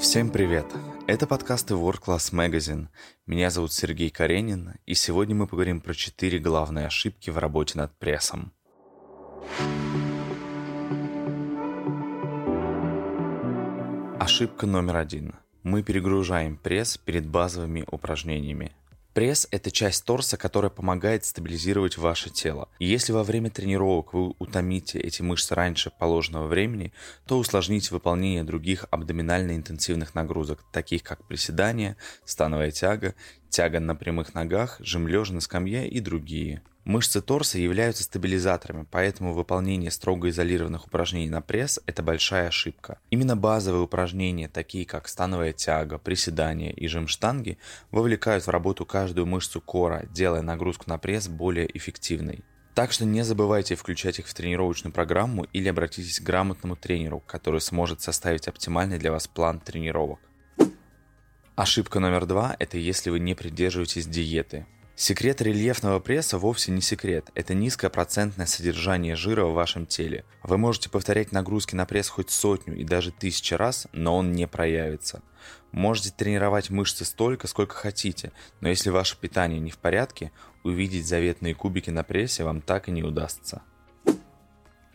Всем привет! Это подкасты World Class Magazine. Меня зовут Сергей Каренин, и сегодня мы поговорим про четыре главные ошибки в работе над прессом. Ошибка номер один. Мы перегружаем пресс перед базовыми упражнениями. Пресс – это часть торса, которая помогает стабилизировать ваше тело. И если во время тренировок вы утомите эти мышцы раньше положенного времени, то усложните выполнение других абдоминально-интенсивных нагрузок, таких как приседания, становая тяга, тяга на прямых ногах, жим лежа на скамье и другие. Мышцы торса являются стабилизаторами, поэтому выполнение строго изолированных упражнений на пресс – это большая ошибка. Именно базовые упражнения, такие как становая тяга, приседания и жим штанги, вовлекают в работу каждую мышцу кора, делая нагрузку на пресс более эффективной. Так что не забывайте включать их в тренировочную программу или обратитесь к грамотному тренеру, который сможет составить оптимальный для вас план тренировок. Ошибка номер два – это если вы не придерживаетесь диеты. Секрет рельефного пресса вовсе не секрет. Это низкое процентное содержание жира в вашем теле. Вы можете повторять нагрузки на пресс хоть сотню и даже тысячи раз, но он не проявится. Можете тренировать мышцы столько, сколько хотите, но если ваше питание не в порядке, увидеть заветные кубики на прессе вам так и не удастся.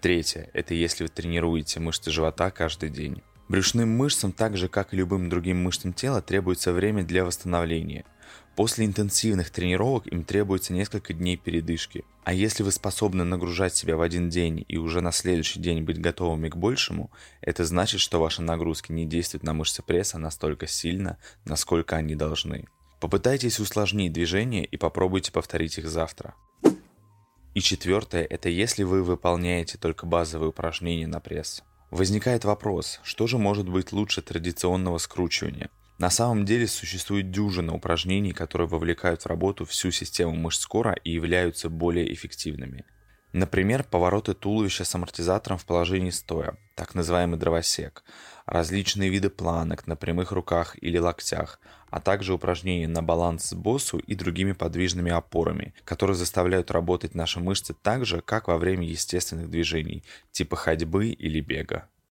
Третье – это если вы тренируете мышцы живота каждый день. Брюшным мышцам, так же как и любым другим мышцам тела, требуется время для восстановления – После интенсивных тренировок им требуется несколько дней передышки. А если вы способны нагружать себя в один день и уже на следующий день быть готовыми к большему, это значит, что ваши нагрузки не действуют на мышцы пресса настолько сильно, насколько они должны. Попытайтесь усложнить движения и попробуйте повторить их завтра. И четвертое – это если вы выполняете только базовые упражнения на пресс. Возникает вопрос, что же может быть лучше традиционного скручивания – на самом деле существует дюжина упражнений, которые вовлекают в работу всю систему мышц кора и являются более эффективными. Например, повороты туловища с амортизатором в положении стоя, так называемый дровосек, различные виды планок на прямых руках или локтях, а также упражнения на баланс с боссу и другими подвижными опорами, которые заставляют работать наши мышцы так же, как во время естественных движений, типа ходьбы или бега.